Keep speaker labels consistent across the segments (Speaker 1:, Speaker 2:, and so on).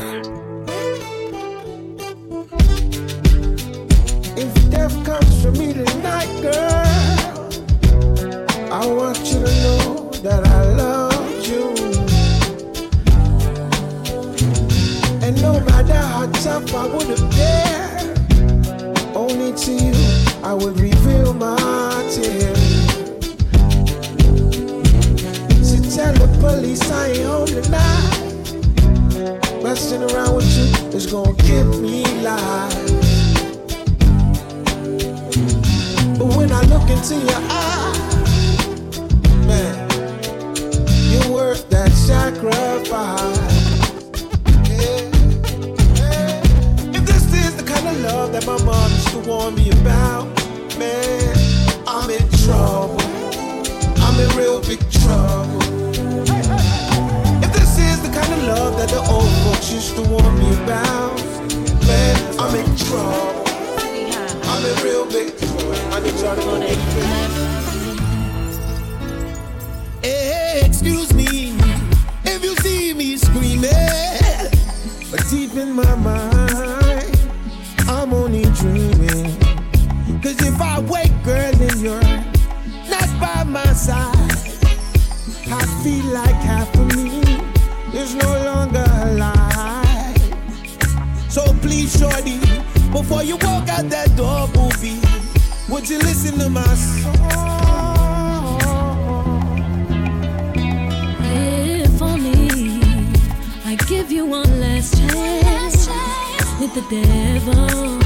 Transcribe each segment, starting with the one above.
Speaker 1: around. my mind
Speaker 2: the devil.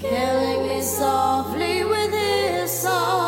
Speaker 2: killing me softly with his song.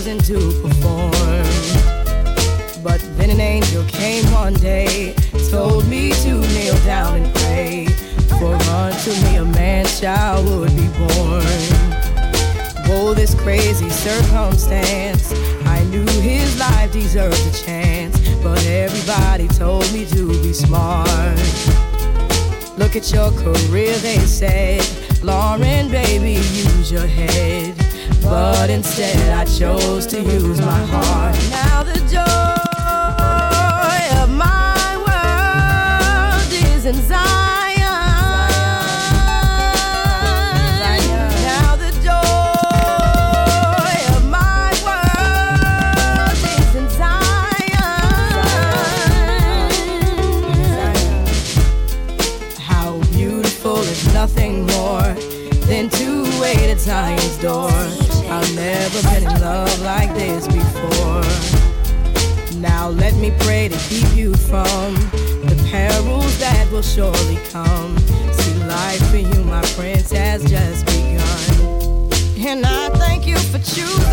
Speaker 3: chosen to perform. But then an angel came one day, told me to kneel down and pray, for unto me a man child would be born. Oh, this crazy circumstance. I knew his life deserved a chance, but everybody told me to be smart. Look at your career, they said. Lauryn, baby, use your head. But instead, I chose to use my heart. Now the joy of my world is in Zion. nothing more than to wait at Zion's door never been in love like this before. Now let me pray to keep you from the perils that will surely come. See, life for you, my prince, has just begun. And I thank you for choosing.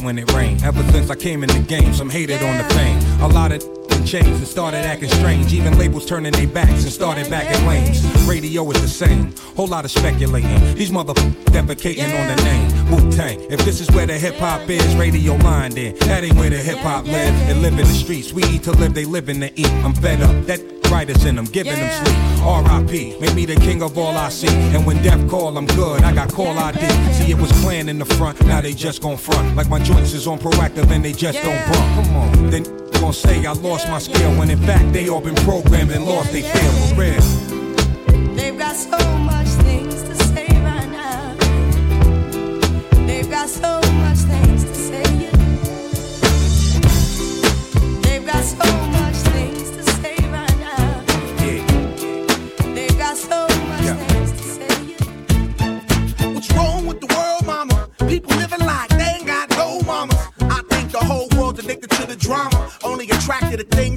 Speaker 4: Hate when it rains. Ever since I came in the game, some hated on the fame. A lot of changed and started acting strange. Even labels turning their backs and started back in lanes. Radio is the same, whole lot of speculating. These motherfuckers defecating on the name. Wu Tang. If this is where the hip hop is, radio line then. That ain't where the hip hop live. They live in the streets. We eat to live, they live in the eat. I'm fed up. That writers in them, giving them sleep. R.I.P. Make me the king of all I see. And when death call, I'm good. I got call ID. See, it was planned in the front. Now they just gon' front. Like my joints is on Proactiv and they just don't bump. Come on. Then gon' say I lost my skill when in fact they all been programmed and lost they feel for
Speaker 3: real. They've got so much things to say right now. They've got so much things to say. They've got so much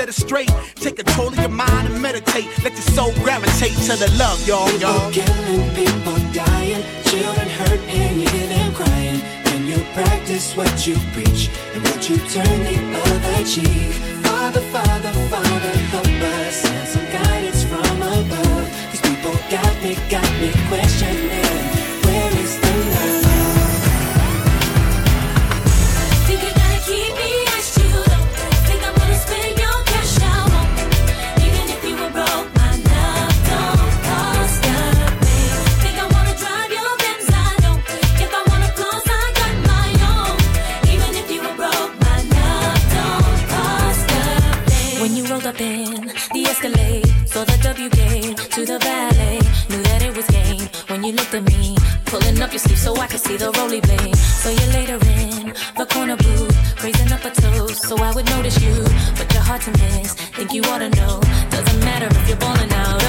Speaker 5: set it straight. Take control of your mind and meditate. Let your soul gravitate to the love, y'all,
Speaker 6: y'all. People killing, people dying, children hurt and you hear them crying. When you practice what you preach and what you turn the other cheek. Father, Father, Father, help us and some guidance from above. These people got me, got me questioning.
Speaker 7: Saw the W game to the ballet. Knew that it was game when you looked at me. Pulling up your sleeve so I could see the roly blade. So you later in the corner booth, raising up a toast so I would notice you. But your heart's a miss, think you ought to know. Doesn't matter if you're balling out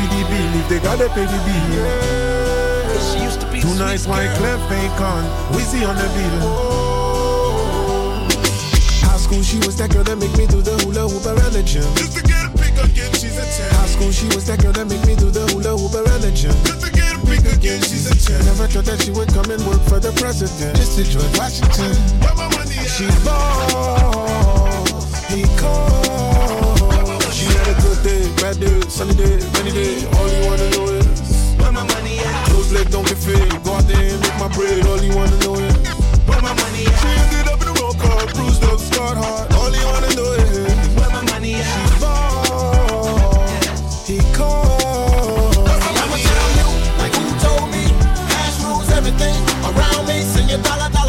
Speaker 7: for the bill if they gotta
Speaker 1: pay the bill.
Speaker 8: She used to be Tonight my
Speaker 1: clef ain't we see on the bill. Oh. High school, she was
Speaker 7: that girl that make me do the hula hoop around the gym. Just to get a pick again, she's a 10.
Speaker 1: High school, she was that girl that make me do the hula hoop around the gym. Just to get a pick again, she's a 10. Never thought that she would come and work for the president. Just to George Washington. She balls, he calls. Bad day, sunny day, rainy day. All you wanna know is where my money at. Those legs don't get fit. Go out there and make my bread. All you wanna know is where my money at. She ended up in a roll car, bruised up, scarred heart. All you wanna know is where my money at. She's lost. He called.
Speaker 7: I'ma tell you, like who told me? Cash rules everything around me. Sing your dollar.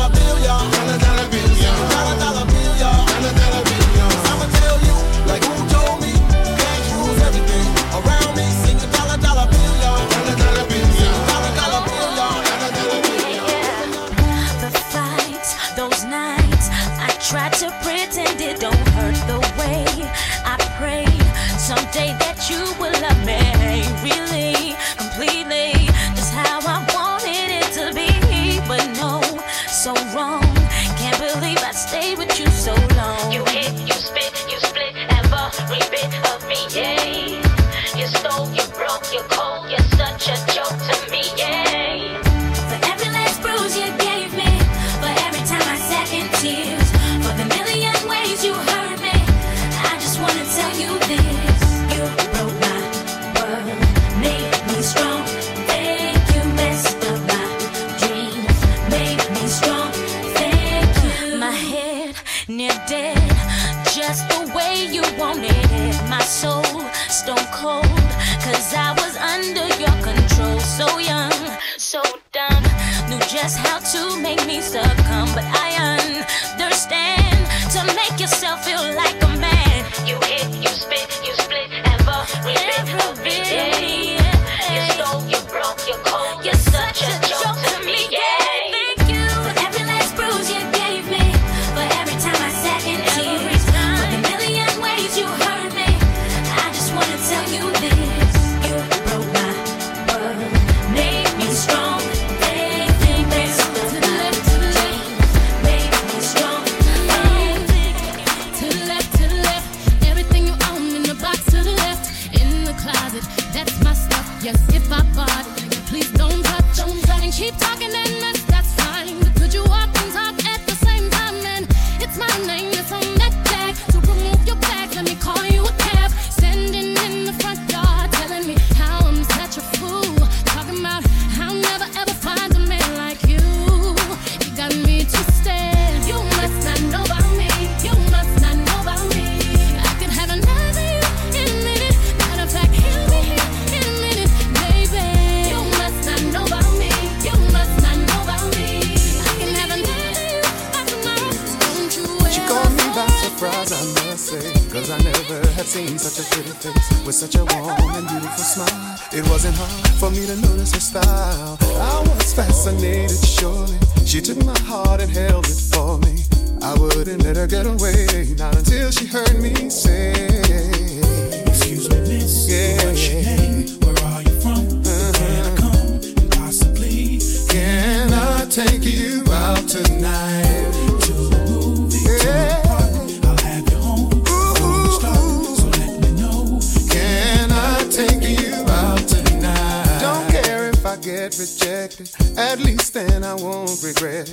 Speaker 1: regret.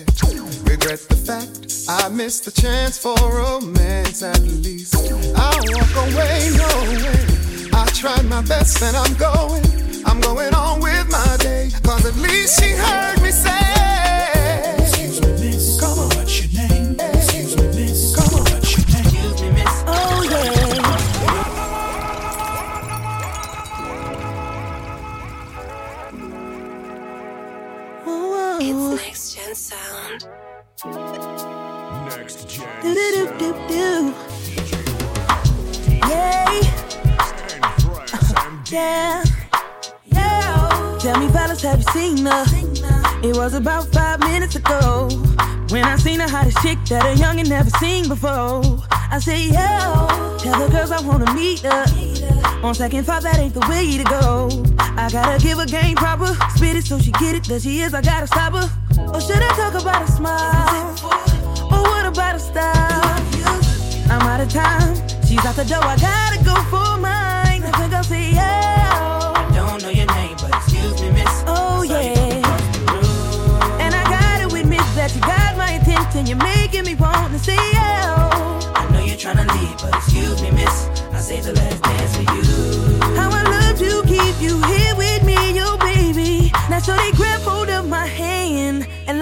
Speaker 1: Regret the fact I missed the chance for romance at least. I walk away knowing I tried my best and I'm going. I'm going on with my day. Cause at least she heard me say.
Speaker 9: sound.
Speaker 10: Next gen.
Speaker 11: Yeah. Yeah. Yeah. Tell me, fellas, have you seen her? It was about five minutes ago when I seen her hottest chick that a youngin' never seen before. I said, yo, tell the girls I wanna meet her. On second thought, that ain't the way to go. I gotta give her game proper. Spit it so she get it. That she is, I gotta stop her. Or should I talk about a smile? Or what about a style? I'm out of time. She's out the door. I gotta go for mine. I think I'll
Speaker 12: see you.
Speaker 13: I don't know your name, but excuse me, miss.
Speaker 12: Oh, yeah. And I gotta admit that you got my attention. You're making me want to see you.
Speaker 13: I know you're trying to leave, but excuse me, miss. I saved the last dance for you.
Speaker 12: How I love to keep you here with me.
Speaker 14: You're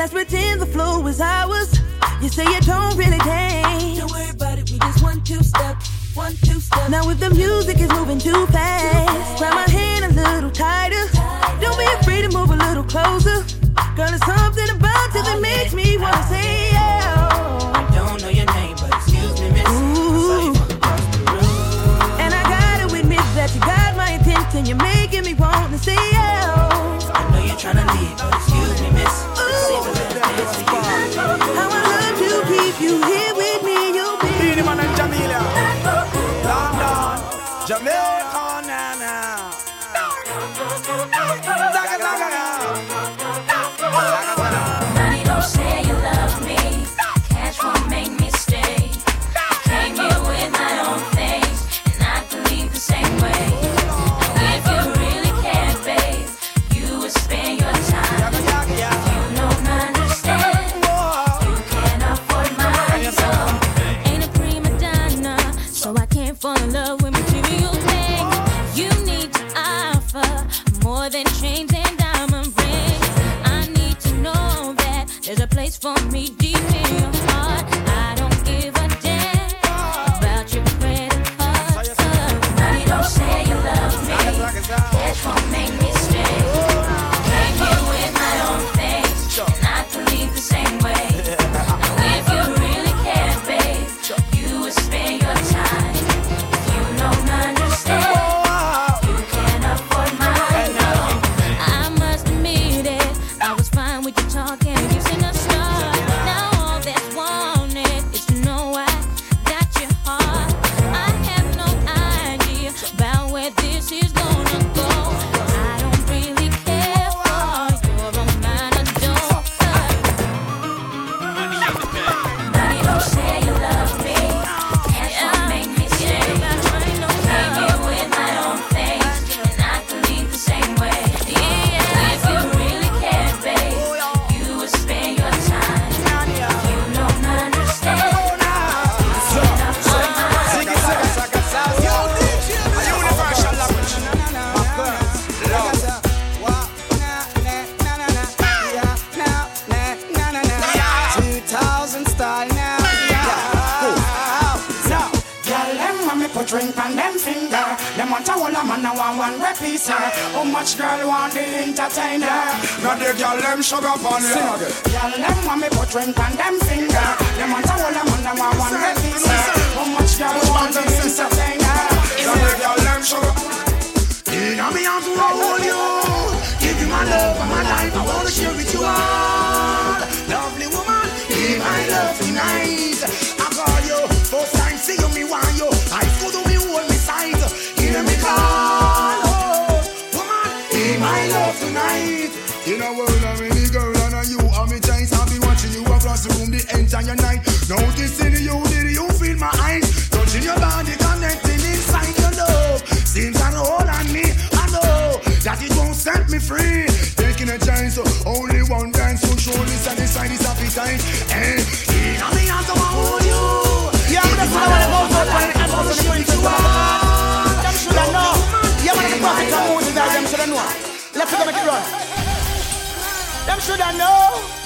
Speaker 14: let's pretend the flow is
Speaker 11: ours. You say you don't really dance. Don't worry about it, we just one two step, one two step. Now if the music is moving too fast, grab my hand a little tighter. Don't be afraid to move a little closer. Girl, it's something about you that makes me wanna say yeah. I don't know your name, but excuse me, miss. Ooh. And I gotta admit that you got my
Speaker 5: attention. You're making me want to say yeah. You here with me, you'll be. Beenie Man and Jamila. London, Jamaica, na na. Zaga, zaga, Money don't say you love
Speaker 7: me. Them the entire night Noticing you, did you feel my eyes Touching your body, connecting inside your love Seems an hold on me, I know That it won't set me free Taking a chance, only one dance will surely satisfy this appetite And in a me hands I wanna hold you
Speaker 14: Yeah, but that's what I wanna go for. I'm to show you. Them should have know. Yeah, the prophets and Moses are them should have know. Let's go make it run. Them should have know.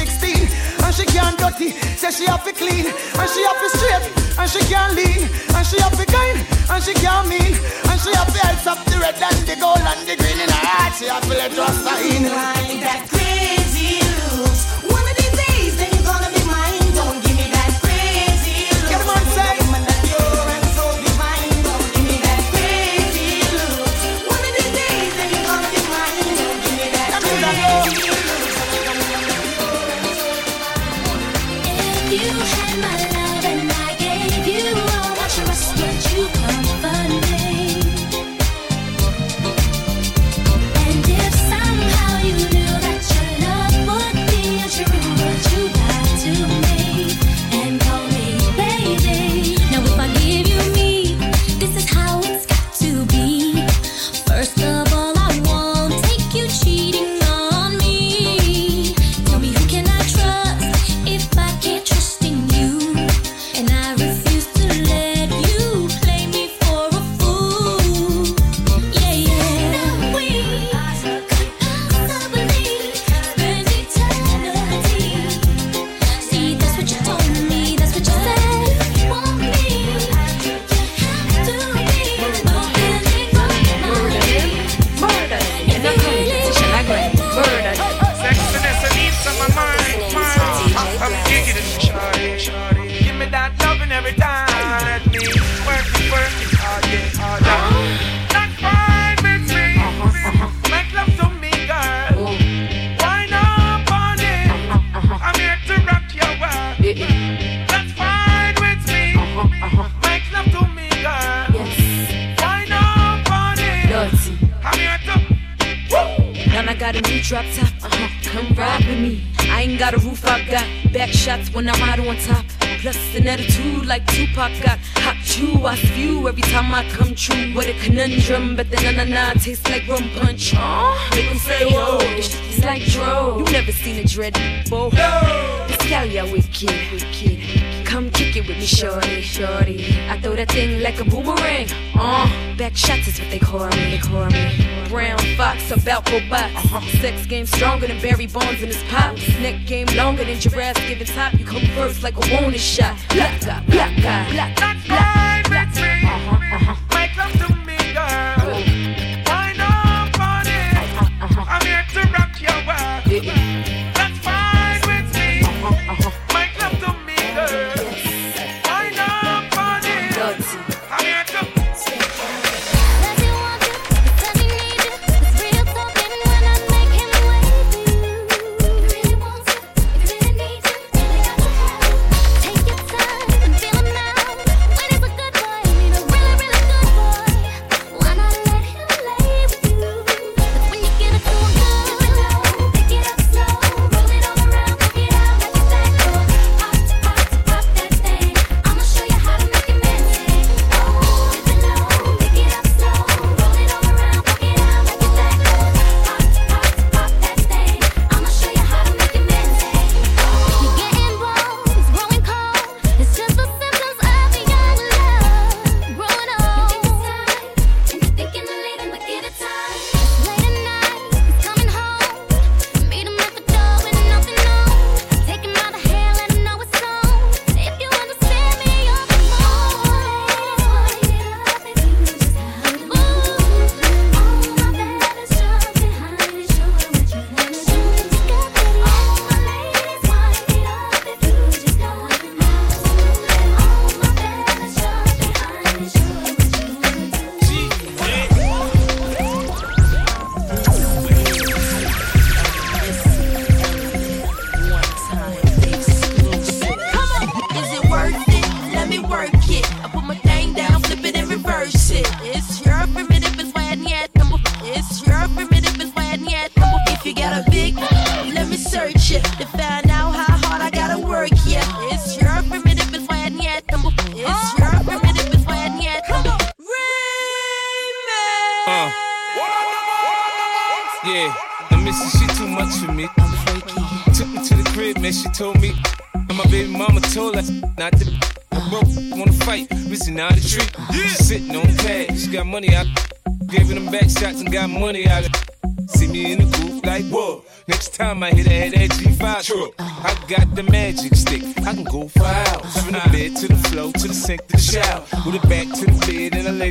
Speaker 15: and
Speaker 14: she can't dirty. Say she have to clean, and she have to straight, and she can't lean, and she have to kind, and she can't mean, and she have to ice up the red and the gold and the green in her heart. She have to let us in.
Speaker 16: Drop top, uh huh, come ride with me. I ain't got a roof, I got back shots when I ride on top. Plus an attitude like Tupac got hot chew. I spew every time I come true. What a conundrum, but the na na na tastes like rum punch. Aw, make 'em say, oh, it's like dro. You never seen a dread before. This gal, ya wicked, wicked. Come kick it with me, shorty, shorty. I throw that thing like a boomerang. Uh, back shots is what they call me, they call me. Brown fox about for box. Sex game stronger than Barry Bonds in his pops. Neck game longer than giraffes giving top. You come first like a wanted shot. Black guy, black guy, black guy, black guy. Uh-huh,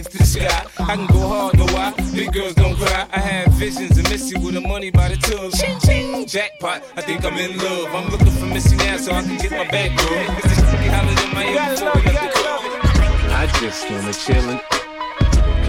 Speaker 17: legs to the sky. I can go hard, know why? Big girls don't cry. I have visions of Missy with the money by the tub. Ching ching, jackpot. I think I'm in love. I'm looking for Missy now so I can get my back girl. Cause this shit hollered in my ear before we left the club.
Speaker 18: I just wanna chillin'.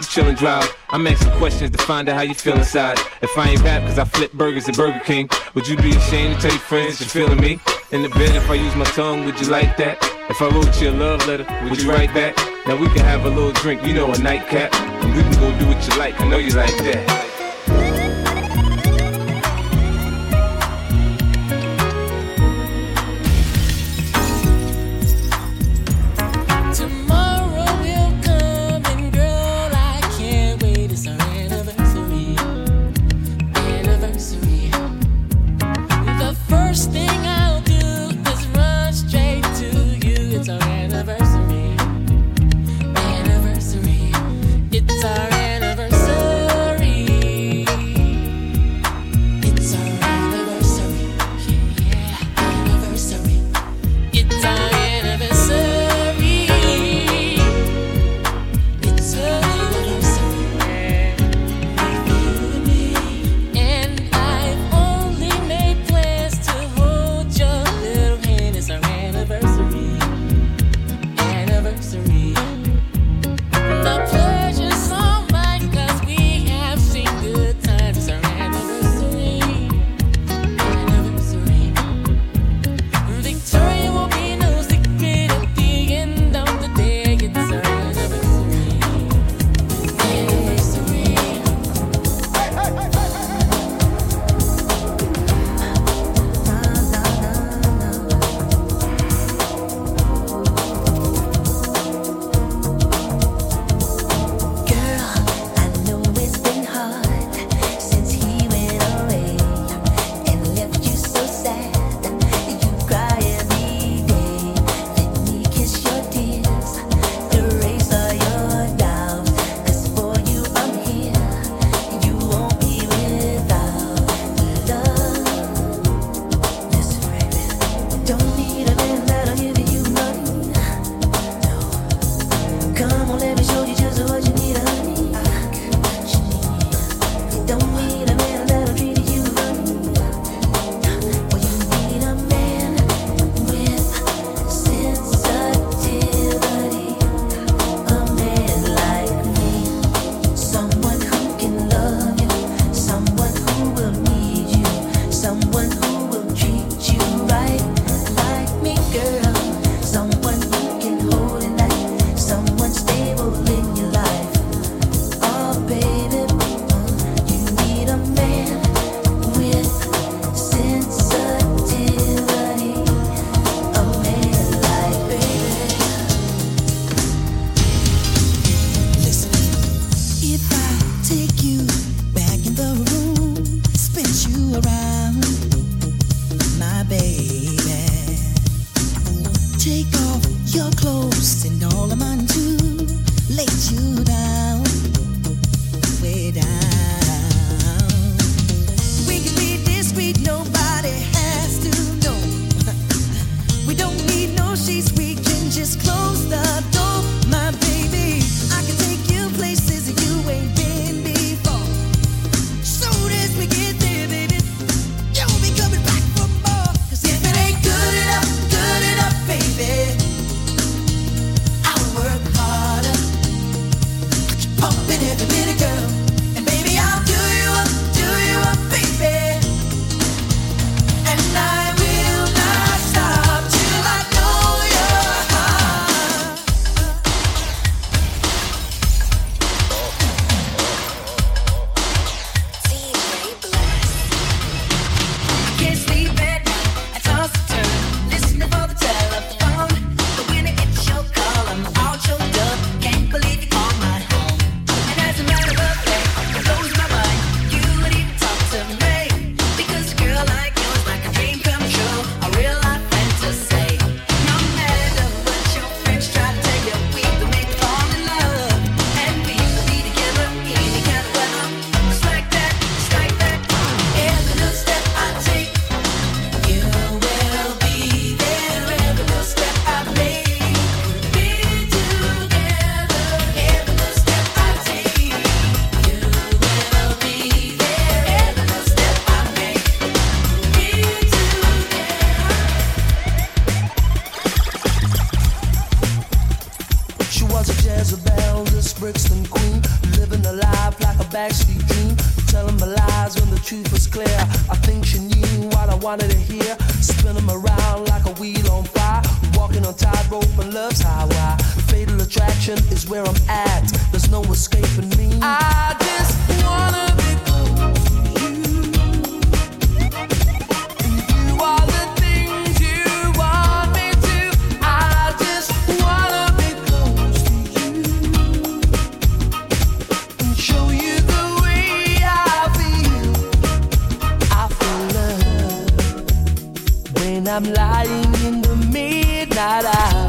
Speaker 18: you chillin' drive. I'm asking questions to find out how you feel inside. If I ain't rap cause I flip burgers at Burger King, would you be ashamed to tell your friends you're feeling me? In the bed, if I use my tongue, would you like that? If I wrote you a love letter, would you write back? Now we can have a little drink, you know, a nightcap. And we can go do what you like, I know you like that.
Speaker 19: eyes when
Speaker 3: the truth was clear. I think she knew what I wanted to hear. Spin them around like a wheel on fire. Walking on tightrope and love's highway. Fatal attraction is where I'm at. There's no escaping me. I just wanna. I'm lying in the midnight hour.